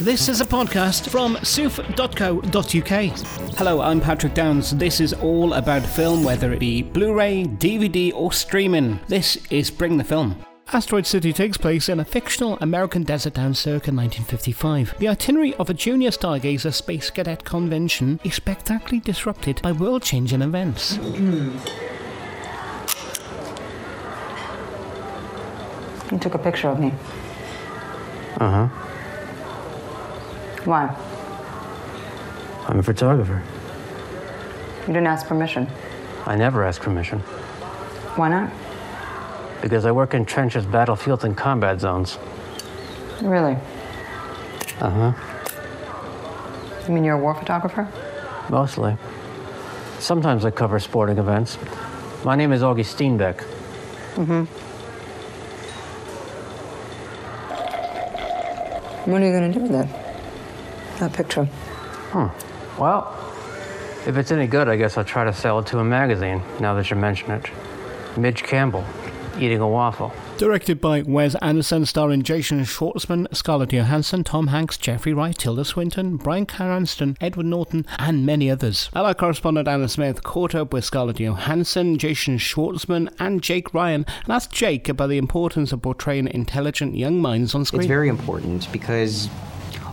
This is a podcast from soof.co.uk. Hello, I'm Patrick Downs. This is all about film, whether it be Blu ray, DVD, or streaming. This is Bring the Film. Asteroid City takes place in a fictional American desert town circa 1955. The itinerary of a junior stargazer space cadet convention is spectacularly disrupted by world changing events. You took a picture of me. Uh huh. Why? I'm a photographer. You didn't ask permission. I never ask permission Why not? because I work in trenches, battlefields, and combat zones. Really? Uh huh. You mean you're a war photographer? Mostly. Sometimes I cover sporting events. My name is Augie Steenbeck. What are you gonna do with it? That picture. Hmm. Well, if it's any good, I guess I'll try to sell it to a magazine, now that you mention it. Midge Campbell, eating a waffle. Directed by Wes Anderson, starring Jason Schwartzman, Scarlett Johansson, Tom Hanks, Jeffrey Wright, Tilda Swinton, Bryan Cranston, Edward Norton, and many others. Our correspondent Anna Smith caught up with Scarlett Johansson, Jason Schwartzman, and Jake Ryan, and asked Jake about the importance of portraying intelligent young minds on screen. It's very important because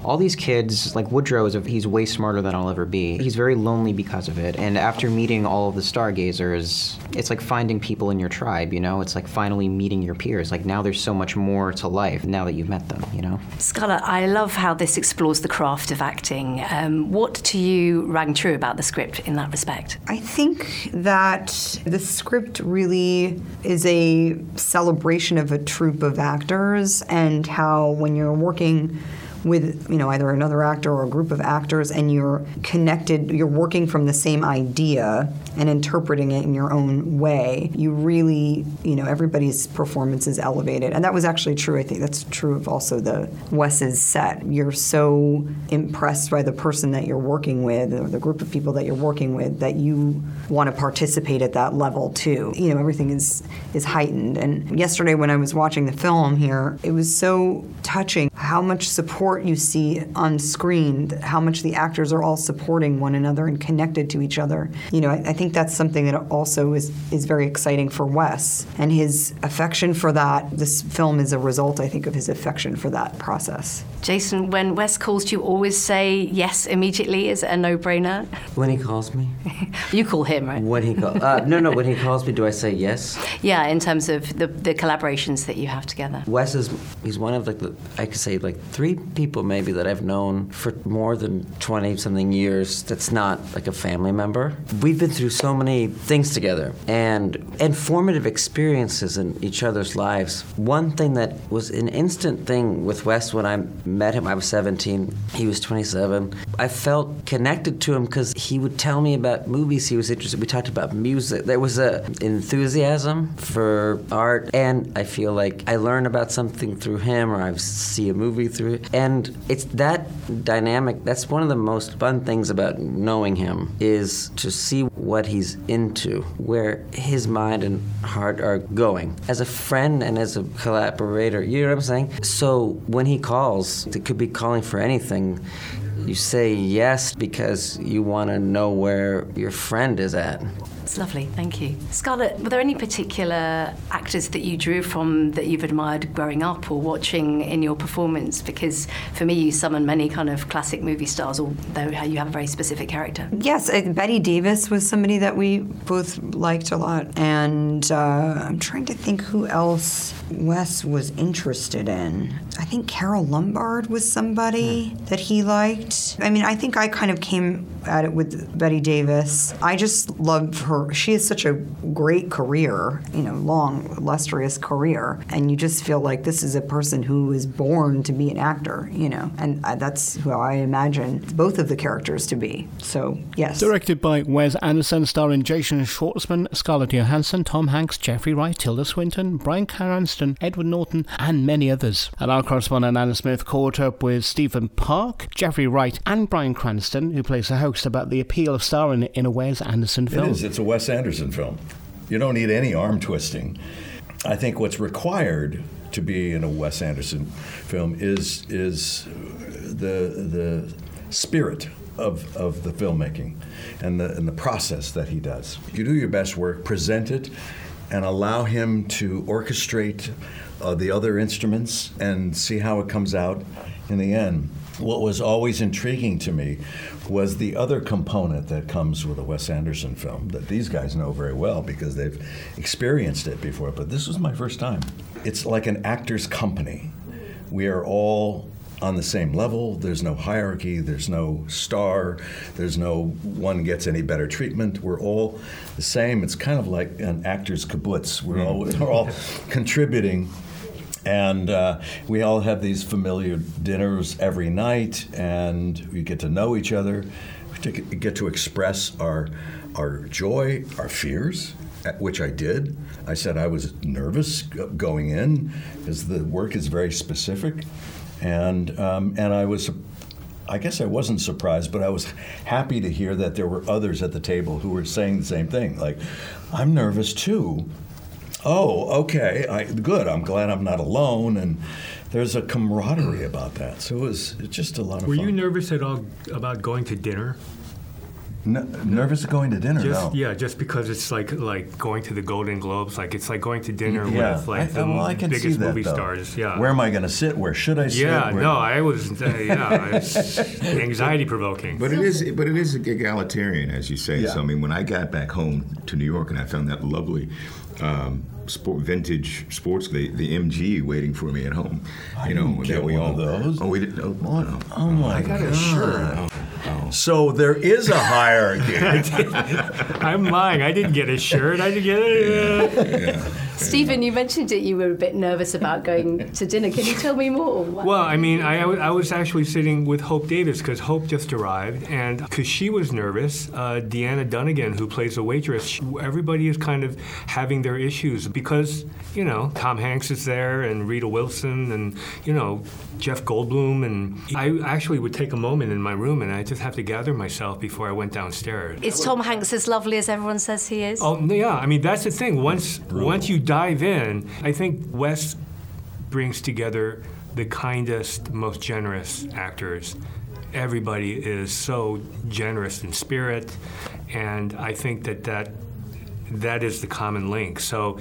all these kids, like Woodrow, is a, he's way smarter than I'll ever be. He's very lonely because of it. And after meeting all of the stargazers, it's like finding people in your tribe. You know, it's like finally meeting your peers. Like now, there's so much more to life now that you've met them. You know. Scarlett, I love how this explores the craft of acting. Um, what to you rang true about the script in that respect? I think that the script really is a celebration of a troupe of actors and how when you're working with you know either another actor or a group of actors and you're connected you're working from the same idea and interpreting it in your own way you really you know everybody's performance is elevated. And that was actually true i think that's true of also the wes's set. You're so impressed by the person that you're working with or the group of people that you're working with that you want to participate at that level too. You know everything is is heightened. And yesterday when i was watching the film here it was so touching how much support you see on screen, how much the actors are all supporting one another and connected to each other. You know, I, I think that's something that also is, is very exciting for Wes. And his affection for that, this film is a result, I think, of his affection for that process. Jason, when Wes calls, do you always say yes immediately? Is it a no brainer? When he calls me? You call him, right? When he call, uh, no, no. When he calls me, do I say yes? Yeah, in terms of the, the collaborations that you have together. Wes is he's one of like the I could say like three people maybe that I've known for more than twenty something years. That's not like a family member. We've been through so many things together and and formative experiences in each other's lives. One thing that was an instant thing with Wes when I met him, I was 17, he was 27. I felt connected to him because he would tell me about movies he was interested. We talked about music. There was a enthusiasm for art, and I feel like I learn about something through him, or I see a movie through it. And it's that dynamic. That's one of the most fun things about knowing him is to see what he's into, where his mind and heart are going. As a friend and as a collaborator, you know what I'm saying? So when he calls, it could be calling for anything. You say yes because you want to know where your friend is at. It's lovely, thank you. Scarlett, were there any particular actors that you drew from that you've admired growing up or watching in your performance? Because for me, you summon many kind of classic movie stars, although you have a very specific character. Yes, uh, Bette Davis was somebody that we both liked a lot. And uh, I'm trying to think who else Wes was interested in. I think Carole Lombard was somebody that he liked. I mean, I think I kind of came at it with Bette Davis. I just love her. She has such a great career, you know, long, illustrious career. And you just feel like this is a person who is born to be an actor, you know. And that's who I imagine both of the characters to be. So, yes. Directed by Wes Anderson, starring Jason Schwartzman, Scarlett Johansson, Tom Hanks, Jeffrey Wright, Tilda Swinton, Bryan Edward Norton, and many others. And our correspondent Anna Smith caught up with Stephen Park, Jeffrey Wright, and Bryan Cranston, who plays the host, about the appeal of starring in a Wes Anderson film. It is. It's a Wes Anderson film. You don't need any arm twisting. I think what's required to be in a Wes Anderson film is is the the spirit of, of the filmmaking and the and the process that he does. You do your best work, present it, and allow him to orchestrate uh, the other instruments and see how it comes out in the end. What was always intriguing to me was the other component that comes with a Wes Anderson film that these guys know very well because they've experienced it before. But this was my first time. It's like an actor's company. We are all on the same level. There's no hierarchy. There's no star. There's no one gets any better treatment. We're all the same. It's kind of like an actor's kibbutz. We're all we're all contributing. And uh, we all have these familiar dinners every night, and we get to know each other. We to get to express our our joy, our fears, uh, which I did. I said I was nervous going in because the work is very specific, and um, and I was. I guess I wasn't surprised, but I was happy to hear that there were others at the table who were saying the same thing. Like, I'm nervous too. Oh, okay. I, good. I'm glad I'm not alone. And there's a camaraderie about that. So it was just a lot of Were fun. you nervous at all about going to dinner? N- nervous going to dinner? Just no. yeah, just because it's like like going to the Golden Globes, like it's like going to dinner Yeah, with like I, the well, I can biggest that, movie though. stars. Yeah. Where am I going to sit? Where should I sit? yeah, Where- no, I was uh, yeah, it's anxiety provoking. But it is, but it is egalitarian, as you say. Yeah. So I mean, when I got back home to New York and I found that lovely um, sport, vintage sports, the, the MG waiting for me at home. I you know, didn't get that we one all. of those. Oh, we didn't. Oh, What? no. Oh my I got God. a shirt. So there is a hierarchy. I'm lying. I didn't get a shirt. I didn't get it. Stephen, you mentioned that you were a bit nervous about going to dinner. Can you tell me more? Well, I mean, I, I was actually sitting with Hope Davis because Hope just arrived, and because she was nervous, uh, Deanna Dunagan, who plays the waitress, she- everybody is kind of having their issues because, you know, Tom Hanks is there and Rita Wilson and, you know, Jeff Goldblum. And I actually would take a moment in my room and I just have to gather myself before I went downstairs. Is Tom Hanks as lovely as everyone says he is? Oh yeah, I mean that's the thing. Once once you dive in, I think Wes brings together the kindest, most generous actors. Everybody is so generous in spirit, and I think that that that is the common link. So.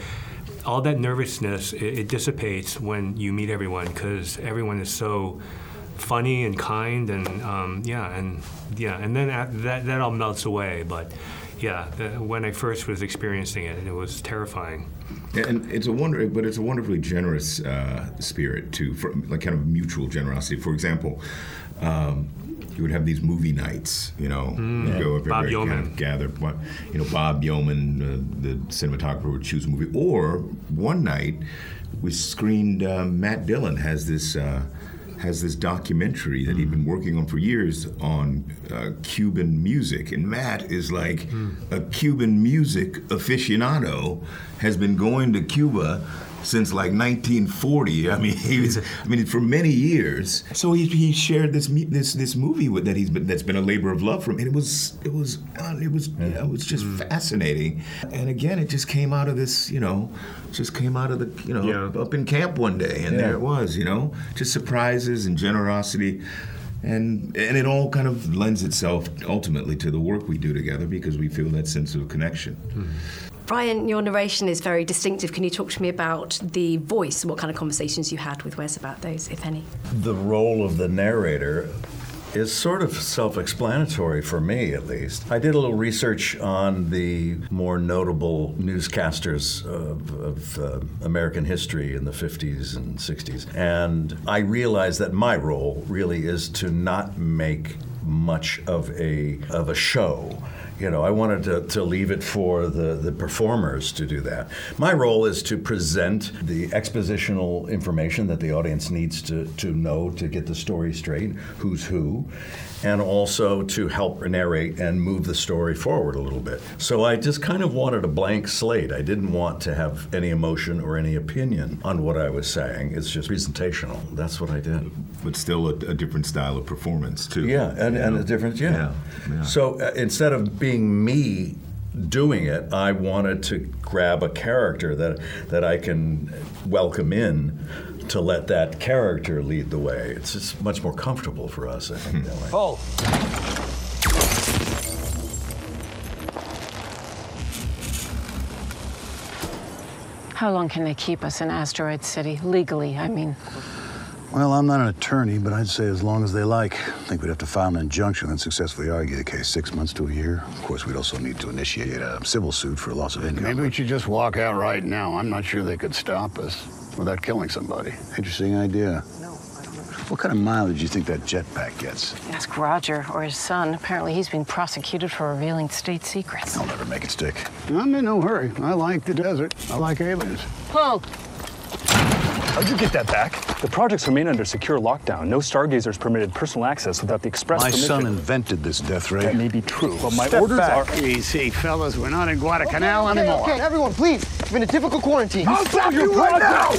All that nervousness it, it dissipates when you meet everyone because everyone is so funny and kind and um, yeah and yeah and then that that all melts away. But yeah, the, when I first was experiencing it, it was terrifying. And it's a wonder, but it's a wonderfully generous uh, spirit too, for, like kind of mutual generosity. For example, um, you would have these movie nights, you know, you'd go up Mm. Bob every kind of gather, you know, Bob Yeoman, uh, the cinematographer, would choose a movie. Or one night, we screened. Uh, Matt Dillon has this. Has this documentary that he'd been working on for years on uh, Cuban music, and Matt is like a Cuban music aficionado, has been going to Cuba since like 1940. I mean, he was. I mean, for many years. So he, he shared this this this movie with, that he's been that's been a labor of love for him, and it was it was uh, it was yeah, it was just fascinating. And again, it just came out of this, you know, just came out of the you know Yeah. up in camp one day, and Yeah. there it was, you know, just surprises and generosity. And, and it all kind of lends itself ultimately to the work we do together because we feel that sense of connection. Bryan, your narration is very distinctive. Can you talk to me about the voice? What kind of conversations you had with Wes about those, if any? the role of the narrator is sort of self explanatory for me, at least. I did a little research on the more notable newscasters of, of uh, American history in the 50s and 60s, and I realized that my role really is to not make much of a, of a show. You know, I wanted to, to leave it for the, the performers to do that. My role is to present the expositional information that the audience needs to, to know to get the story straight, who's who, and also to help narrate and move the story forward a little bit. So I just kind of wanted a blank slate. I didn't want to have any emotion or any opinion on what I was saying. It's just presentational. That's what I did. But still a, a different style of performance, too. Yeah, and, and know? a different, yeah. Yeah, yeah. So uh, instead of being me doing it, I wanted to grab a character that that I can welcome in to let that character lead the way. It's just much more comfortable for us, I think, that way. Oh. How long can they keep us in Asteroid City? Legally, I mean. Well, I'm not an attorney, but I'd say as long as they like. I think we'd have to file an injunction and successfully argue the case six months to a year. Of course, we'd also need to initiate a civil suit for loss of income. Maybe we should just walk out right now. I'm not sure they could stop us without killing somebody. Interesting idea. No. I don't know. What kind of mileage do you think that jetpack gets? Ask Roger or his son. Apparently, he's being prosecuted for revealing state secrets. I'll never make it stick. I'm in no hurry. I like the desert. I like aliens. Paul! How'd you get that back? The projects remain under secure lockdown. No stargazers permitted personal access without the express permission. My permission. son invented this death ray. That may be true, but my Step orders back. are. Easy, fellas. We're not in Guadalcanal okay, anymore. Okay, everyone, please. We're in a difficult quarantine. I'll stop you right now!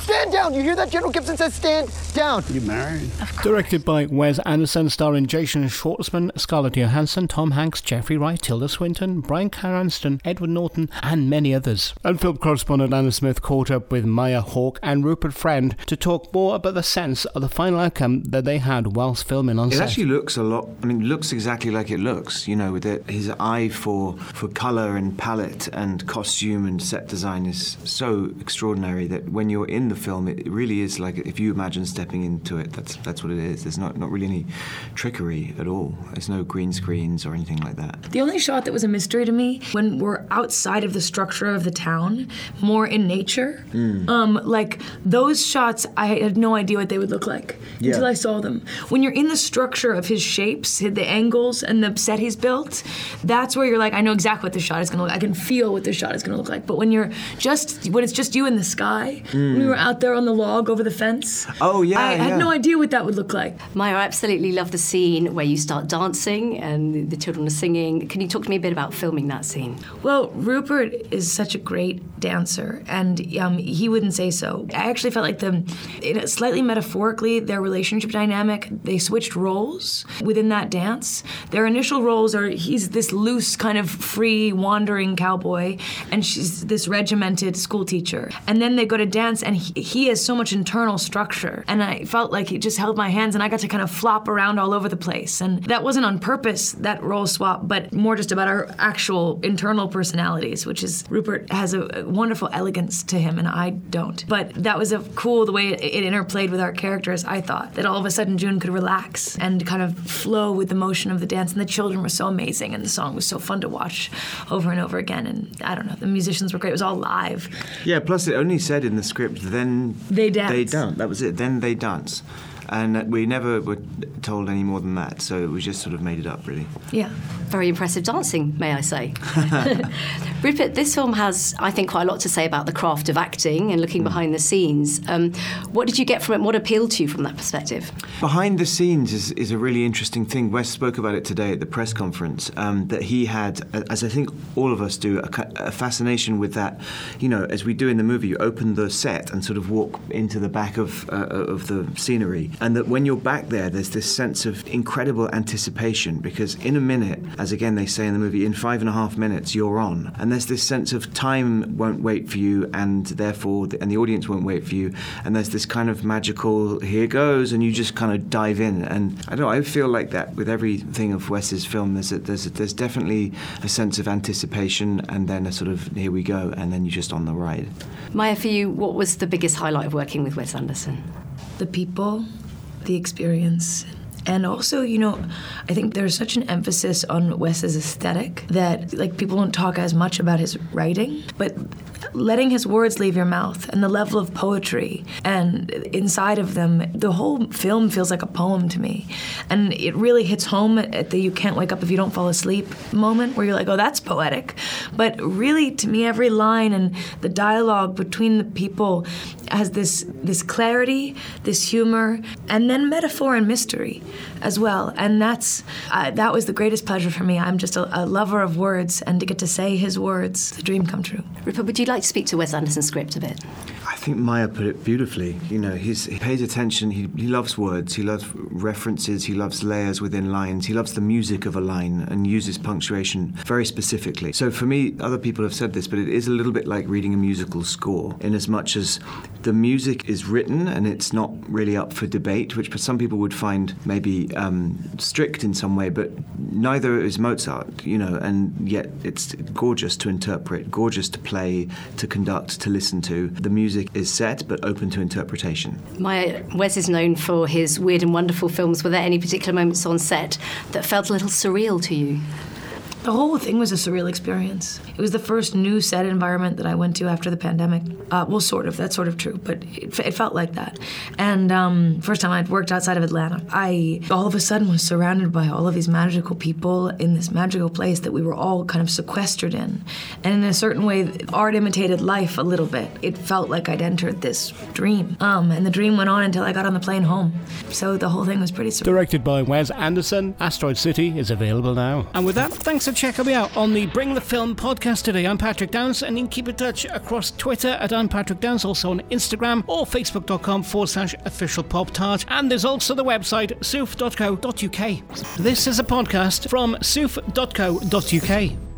Stand down! You hear that? General Gibson says stand down. You married? Directed by Wes Anderson, starring Jason Schwartzman, Scarlett Johansson, Tom Hanks, Jeffrey Wright, Tilda Swinton, Bryan Cranston, Edward Norton, and many others. And film correspondent Anna Smith caught up with Maya Hawke and Rupert Friend to talk more about the sense of the final outcome that they had whilst filming on It set. actually looks a lot. I mean, it looks exactly like it looks. You know, with it, his eye for for color and palette and costume and set design is so extraordinary that when you're in the film, it really is like if you imagine stepping into it. That's that's what it is. There's not not really any trickery at all. There's no green screens or anything like that. The only shot that was a mystery to me when we're outside of the structure of the town, more in nature. Mm. Um, like those shots, I had no idea what they would look like Yeah. until I saw them. When you're in the structure of his shapes, the angles, and the set he's built, that's where you're like, I know exactly what this shot is going to look. like. I can feel what this shot is going to look like. But when you're just when it's just you in the sky, when we Mm. were out there on the log over the fence, Oh yeah, I yeah. had no idea what that would look like. Maya, I absolutely love the scene where you start dancing and the children are singing. Can you talk to me a bit about filming that scene? Well, Rupert is such a great dancer, and um, he wouldn't say so. I actually felt like the, it, slightly metaphorically, their relationship dynamic, they switched roles within that dance. Their initial roles are he's this loose, kind of free, wandering cowboy, and she's this regimented school teacher. And then they go to dance, and he, has so much internal structure. And I felt like he just held my hands, and I got to kind of flop around all over the place. And that wasn't on purpose, that role swap, but more just about our actual internal personalities, which is Rupert has a, a wonderful elegance to him, and I don't. But that was a cool the way it, it interplayed with our characters. I thought that all of a sudden June could relax and kind of flow with the motion of the dance, and the children were so amazing, and the song was so fun to watch over and over again. And I don't know, the musicians were great. It was all live. Yeah. Plus, it only said in the script, then They dance. They dance. That was it. Then they dance, and we never were told any more than that. So we just sort of made it up, really. Yeah. Very impressive dancing, may I say. Rupert, this film has, I think, quite a lot to say about the craft of acting and looking behind the scenes. Um, what did you get from it? What appealed to you from that perspective? Behind the scenes is, is a really interesting thing. Wes spoke about it today at the press conference. Um, that he had, as I think all of us do, a, a fascination with that. You know, as we do in the movie, you open the set and sort of walk into the back of uh, of the scenery, and that when you're back there, there's this sense of incredible anticipation because in a minute, as again they say in the movie, in five and a half minutes you're on, and there's this sense of time won't wait for you, and therefore, the, and the audience won't wait for you, and there's this kind of magical here goes, and you just kind of dive in, and I don't know, I feel like that with everything of Wes's film. There's a, there's a, there's definitely a sense of anticipation, and then a sort of here we go, and then you're just on the ride. Maya, for you, what was the biggest highlight of working with Wes Anderson? the people, the experience. And also, you know, I think there's such an emphasis on Wes's aesthetic that like people don't talk as much about his writing, but letting his words leave your mouth and the level of poetry and inside of them, the whole film feels like a poem to me. And it really hits home at the you can't wake up if you don't fall asleep moment where you're like, oh, that's poetic. But really, to me, every line and the dialogue between the people has this this clarity, this humor, and then metaphor and mystery as well. And that's uh, that was the greatest pleasure for me. I'm just a, a lover of words, and to get to say his words, the dream come true. Rupert, would you like to speak to Wes Anderson's script a bit? I think Maya put it beautifully. You know, he's, he pays attention. He, he loves words. He loves references. He loves layers within lines. He loves the music of a line and uses punctuation very specifically. So for me, other people have said this, but it is a little bit like reading a musical score, in as much as the music is written and it's not really up for debate, which some people would find maybe um, strict in some way, but neither is Mozart, you know, and yet it's gorgeous to interpret, gorgeous to play, to conduct, to listen to. The music is set but open to interpretation. Maya Wes is known for his weird and wonderful films. Were there any particular moments on set that felt a little surreal to you? The whole thing was a surreal experience. It was the first new set environment that I went to after the pandemic. Uh, well, sort of. That's sort of true, but it, it felt like that. And um, first time I'd worked outside of Atlanta, I all of a sudden was surrounded by all of these magical people in this magical place that we were all kind of sequestered in. And in a certain way, art imitated life a little bit. It felt like I'd entered this dream. Um, and the dream went on until I got on the plane home. So the whole thing was pretty surreal. Directed by Wes Anderson, Asteroid City is available now. And with that, thanks for checking me out on the Bring the Film podcast today. I'm Patrick Downs, and you can keep in touch across Twitter at I'm Patrick Downs, also on Instagram or facebook.com forward slash official pop tart. And there's also the website soof.co.uk. This is a podcast from soof.co.uk.